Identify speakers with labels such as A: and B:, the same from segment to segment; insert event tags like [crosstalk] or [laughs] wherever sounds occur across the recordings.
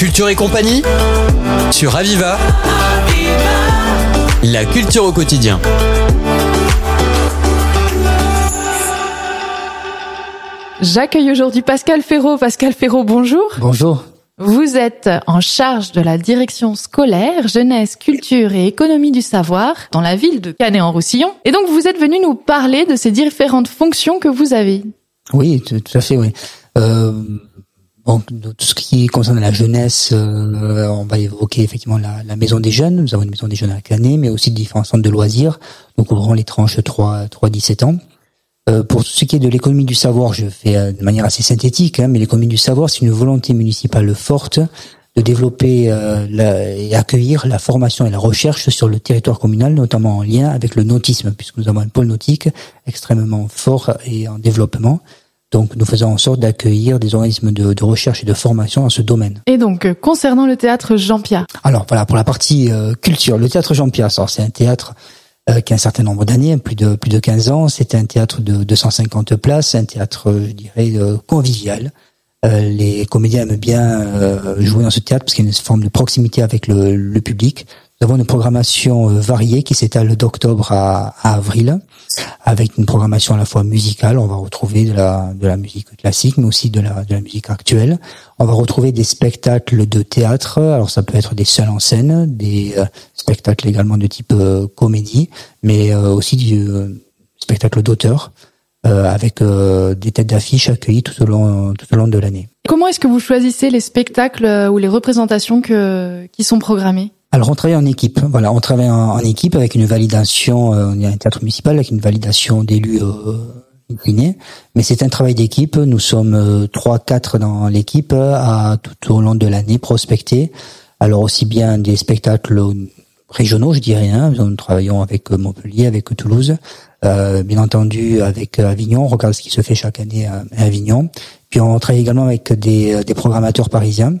A: Culture et compagnie sur Aviva. La culture au quotidien.
B: J'accueille aujourd'hui Pascal Ferraud. Pascal Ferraud, bonjour.
C: Bonjour.
B: Vous êtes en charge de la direction scolaire, jeunesse, culture et économie du savoir dans la ville de Canet-en-Roussillon. Et donc vous êtes venu nous parler de ces différentes fonctions que vous avez.
C: Oui, tout, à fait, oui. Euh, donc, tout ce qui concerne la jeunesse, euh, on va évoquer effectivement la, maison des jeunes. Nous avons une maison des jeunes à Canet, mais aussi différents centres de loisirs. Donc, ouvrant les tranches 3, 3, 17 ans. Euh, pour ce qui est de l'économie du savoir, je fais euh, de manière assez synthétique, hein, mais l'économie du savoir, c'est une volonté municipale forte de développer euh, et accueillir la formation et la recherche sur le territoire communal, notamment en lien avec le nautisme, puisque nous avons un pôle nautique extrêmement fort et en développement. Donc nous faisons en sorte d'accueillir des organismes de, de, recherche et de formation dans ce domaine.
B: Et donc euh, concernant le théâtre Jean-Pierre
C: Alors voilà, pour la partie euh, culture, le théâtre Jean-Pierre, c'est un théâtre euh, qui a un certain nombre d'années, plus de plus de 15 ans. C'est un théâtre de 250 places, un théâtre, je dirais, convivial. les comédiens aiment bien jouer dans ce théâtre parce qu'il y a une forme de proximité avec le, le public. Nous avons une programmation variée qui s'étale d'octobre à, à avril avec une programmation à la fois musicale. On va retrouver de la, musique classique, mais aussi de la, musique actuelle. On va retrouver des spectacles de théâtre. Alors ça peut être des seuls en scène, des euh, spectacles également de type euh, comédie, mais euh, aussi du spectacle d'auteur. avec des têtes d'affiche accueillies tout au long de l'année.
B: Comment est-ce que vous choisissez les spectacles ou les représentations qui sont programmées?
C: Alors on travaille en équipe. Voilà, on travaille en, équipe avec une validation. Euh, on est un théâtre municipal avec une validation d'élus euh, mais c'est un travail d'équipe. Nous sommes euh, trois, quatre dans l'équipe à tout au long de l'année prospecter. Alors aussi bien des spectacles régionaux, je dirais. Hein, nous travaillons avec Montpellier, avec Toulouse, euh, bien entendu avec Avignon. On regarde ce qui se fait chaque année à, Avignon. Puis on travaille également avec des, des programmateurs parisiens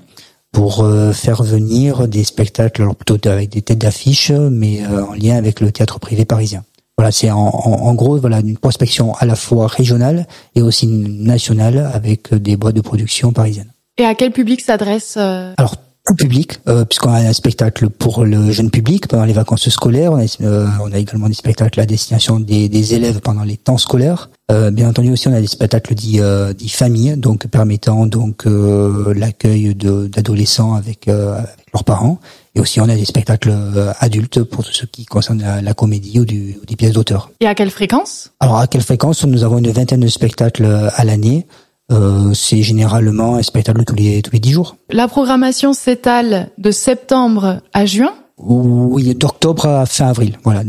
C: pour euh, faire venir des spectacles, alors plutôt avec des têtes d'affiche, mais euh, en lien avec le théâtre privé parisien. Voilà, c'est en, en, gros voilà une prospection à la fois régionale et aussi nationale avec des boîtes de production parisiennes.
B: Et à quel public s'adresse
C: euh? Alors public, euh, puisqu'on a un spectacle pour le jeune public pendant les vacances scolaires. On a, on a également des spectacles à destination des, des élèves pendant les temps scolaires. Euh, bien entendu aussi, on a des spectacles dits, euh, dits famille, donc permettant donc euh, l'accueil d'adolescents avec, avec, leurs parents. Et aussi, on a des spectacles adultes pour tout ce qui concerne la, comédie ou, du, ou des pièces d'auteur.
B: Et à quelle fréquence?
C: Alors, à quelle fréquence? Nous avons une vingtaine de spectacles à l'année. Euh, c'est généralement un spectacle tous les tous les dix jours.
B: La programmation s'étale de septembre à juin.
C: Oui, d'octobre à fin avril. Voilà.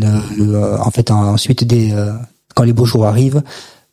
C: en fait, ensuite, des, quand les beaux jours arrivent,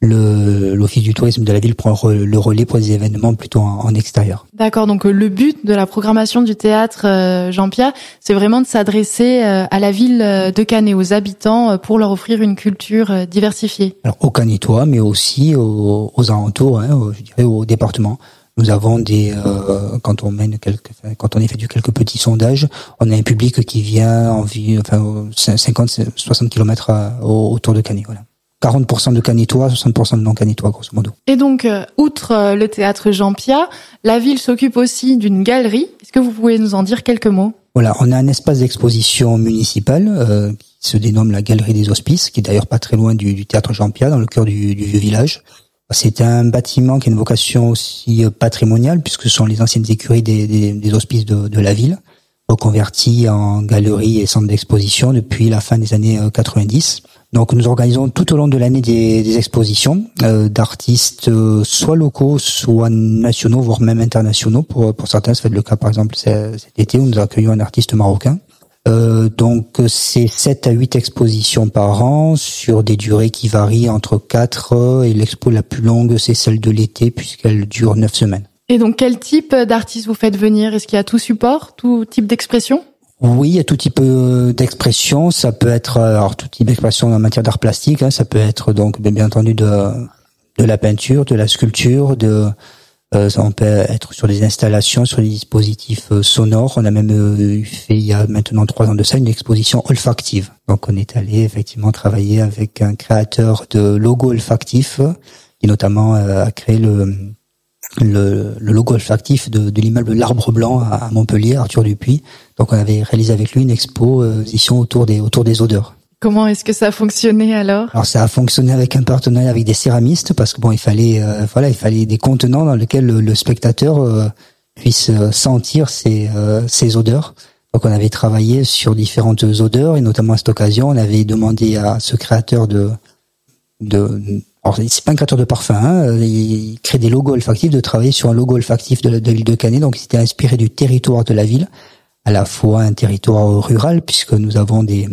C: l'office du tourisme de la ville prend le relais pour des événements plutôt en, extérieur.
B: D'accord, donc euh, le but de la programmation du théâtre euh, Jean-Pierre, c'est vraiment de s'adresser euh, à la ville de Cannes et aux habitants pour leur offrir une culture diversifiée.
C: Alors aux Canetois, mais aussi aux, aux alentours, hein, je dirais au département. Nous avons des, euh, quand on mène quelques, quand on effectue quelques petits sondages, on a un public qui vient en vie, enfin 50, 60 kilomètres autour de Canet, voilà. 40% de canitois, 60% de non canitois, grosso modo.
B: Et donc, euh, outre euh, le théâtre Jean-Pierre, la ville s'occupe aussi d'une galerie. Est-ce que vous pouvez nous en dire quelques mots?
C: Voilà, on a un espace d'exposition municipal euh, qui se dénomme la Galerie des Hospices, qui est d'ailleurs pas très loin du, du théâtre Jean-Pierre, dans le cœur du, du vieux village. C'est un bâtiment qui a une vocation aussi patrimoniale, puisque ce sont les anciennes écuries des, des, des hospices de, de la ville, reconverties en galerie et centre d'exposition depuis la fin des années 90. Donc nous organisons tout au long de l'année des, expositions euh, d'artistes euh, soit locaux, soit nationaux, voire même internationaux. Pour, certains, ça fait le cas par exemple cet été où nous accueillons un artiste marocain. Euh, donc c'est 7 à 8 expositions par an sur des durées qui varient entre 4 et l'expo la plus longue c'est celle de l'été puisqu'elle dure 9 semaines.
B: Et donc quel type d'artistes vous faites venir? Est-ce qu'il y a tout support, tout type d'expression?
C: Oui, il y a tout type euh, d'expression. Ça peut être euh, alors tout type d'expression en matière d'art plastique. Hein. ça peut être donc bien entendu de de la peinture, de la sculpture, de euh, ça, on peut être sur des installations, sur des dispositifs sonores. On a même fait il y a maintenant trois ans de ça une exposition olfactive. Donc on est allé effectivement travailler avec un créateur de logos olfactifs qui notamment a créé le le, le logo olfactif de, de l'immeuble L'Arbre Blanc à Montpellier, Arthur Dupuis. Donc on avait réalisé avec lui une exposition autour des autour des odeurs.
B: Comment est-ce que ça a fonctionné alors?
C: Alors ça a fonctionné avec un partenariat avec des céramistes parce que bon il fallait euh, voilà il fallait des contenants dans lesquels le, spectateur euh, puisse euh, sentir ces ces odeurs. Donc on avait travaillé sur différentes odeurs et notamment à cette occasion on avait demandé à ce créateur de de alors c'est pas un créateur de parfum, hein, il crée des logos olfactifs, de travailler sur un logo olfactif de, l'île de Canet. Donc c'était inspiré du territoire de la ville, à la fois un territoire rural puisque nous avons des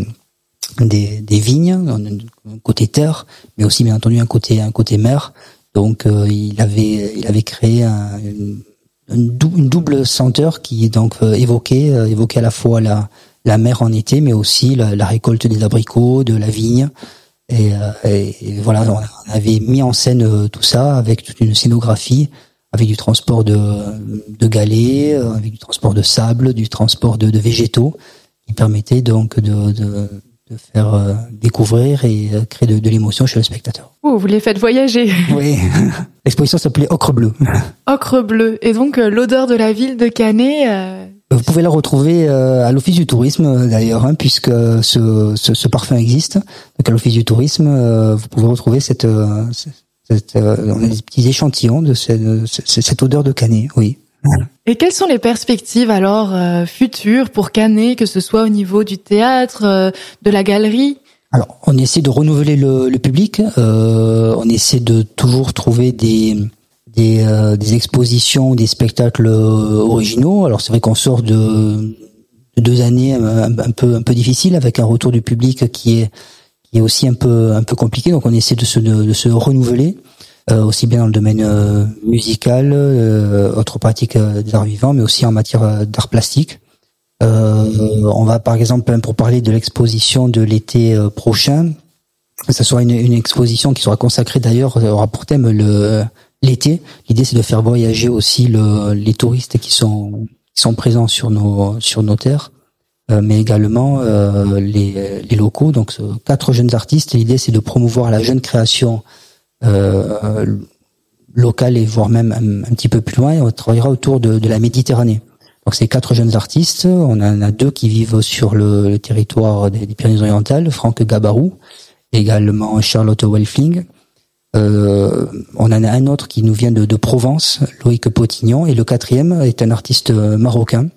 C: des, des vignes, un côté terre, mais aussi bien entendu un côté un côté mer. Donc euh, il avait il avait créé un, une, double senteur qui donc euh, évoquait euh, évoquait à la fois la la mer en été, mais aussi la récolte des abricots, de la vigne. Et, et, voilà, on avait mis en scène tout ça avec toute une scénographie, avec du transport de, de galets, avec du transport de sable, du transport de, de végétaux, qui permettait donc de, de de faire euh, découvrir et euh, créer de, l'émotion chez le spectateur.
B: Oh, vous les faites voyager. [laughs]
C: Oui, l'exposition s'appelait Ocre bleu.
B: Ocre bleu. Et donc euh, l'odeur de la ville de Canet.
C: Vous pouvez la retrouver à l'Office du tourisme d'ailleurs, hein, puisque ce, ce, ce, parfum existe. Donc à l'Office du tourisme, vous pouvez retrouver cette, cette on a des petits échantillons de cette, cette odeur de Canet. Oui.
B: Et quelles sont les perspectives alors euh, futures pour Canet, que ce soit au niveau du théâtre, euh, de la galerie?
C: Alors, on essaie de renouveler le, le public. Euh, on essaie de toujours trouver des des, euh, des expositions, des spectacles originaux. Alors c'est vrai qu'on sort de, de, deux années un, un, peu un peu difficiles avec un retour du public qui est qui est aussi un peu un peu compliqué. Donc on essaie de se de, se renouveler. Euh, aussi bien dans le domaine euh, musical, euh, autre pratique des arts vivants, mais aussi en matière d'art plastique. on va par exemple, pour parler de l'exposition de l'été prochain, ça sera une, une, exposition qui sera consacrée d'ailleurs, aura pour thème le l'été. L'idée c'est de faire voyager aussi le, les touristes qui sont présents sur nos terres, euh, mais également euh, les, locaux. Donc quatre jeunes artistes. L'idée c'est de promouvoir la jeune création euh, local et voire même un, petit peu plus loin. on travaillera autour de, de la Méditerranée. Donc c'est quatre jeunes artistes. On en a deux qui vivent sur le, territoire des, Pyrénées-Orientales, Franck Gabarou, également Charlotte Welfling. Euh, on en a un autre qui nous vient de, Provence, Loïc Potignon, et le quatrième est un artiste marocain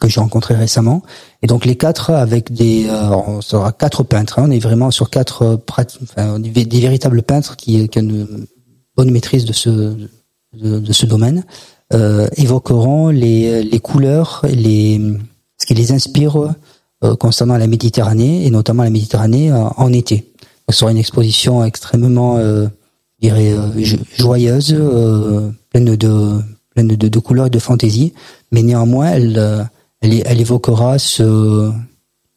C: que j'ai rencontré récemment. Et donc les quatre avec des, euh, on sera quatre peintres. Hein. on est vraiment sur quatre euh, enfin, des, véritables peintres qui, qui, ont une bonne maîtrise de ce domaine. Euh, évoqueront les, les couleurs, les ce qui les inspire euh, concernant la Méditerranée et notamment la Méditerranée euh, en été. Sera une exposition extrêmement, je dirais, joyeuse, pleine de pleine de, couleurs et de fantaisie, mais néanmoins elle elle, évoquera ce.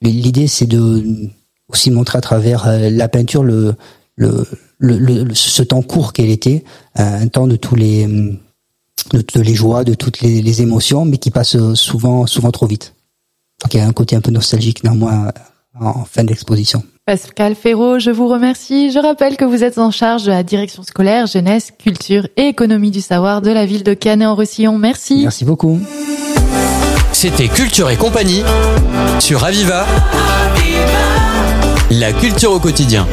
C: L'idée, c'est de aussi montrer à travers euh, la peinture le, le, ce temps court qu'elle était, un temps de tous les de toutes les joies, de toutes les, émotions, mais qui passe souvent souvent trop vite. Donc il y a un côté un peu nostalgique néanmoins en fin d'exposition.
B: Pascal Ferraud, je vous remercie. Je rappelle que vous êtes en charge de la direction scolaire, jeunesse, culture et économie du savoir de la ville de Canet-en-Roussillon. Merci.
C: Merci beaucoup.
A: C'était Culture et compagnie sur Aviva. La culture au quotidien.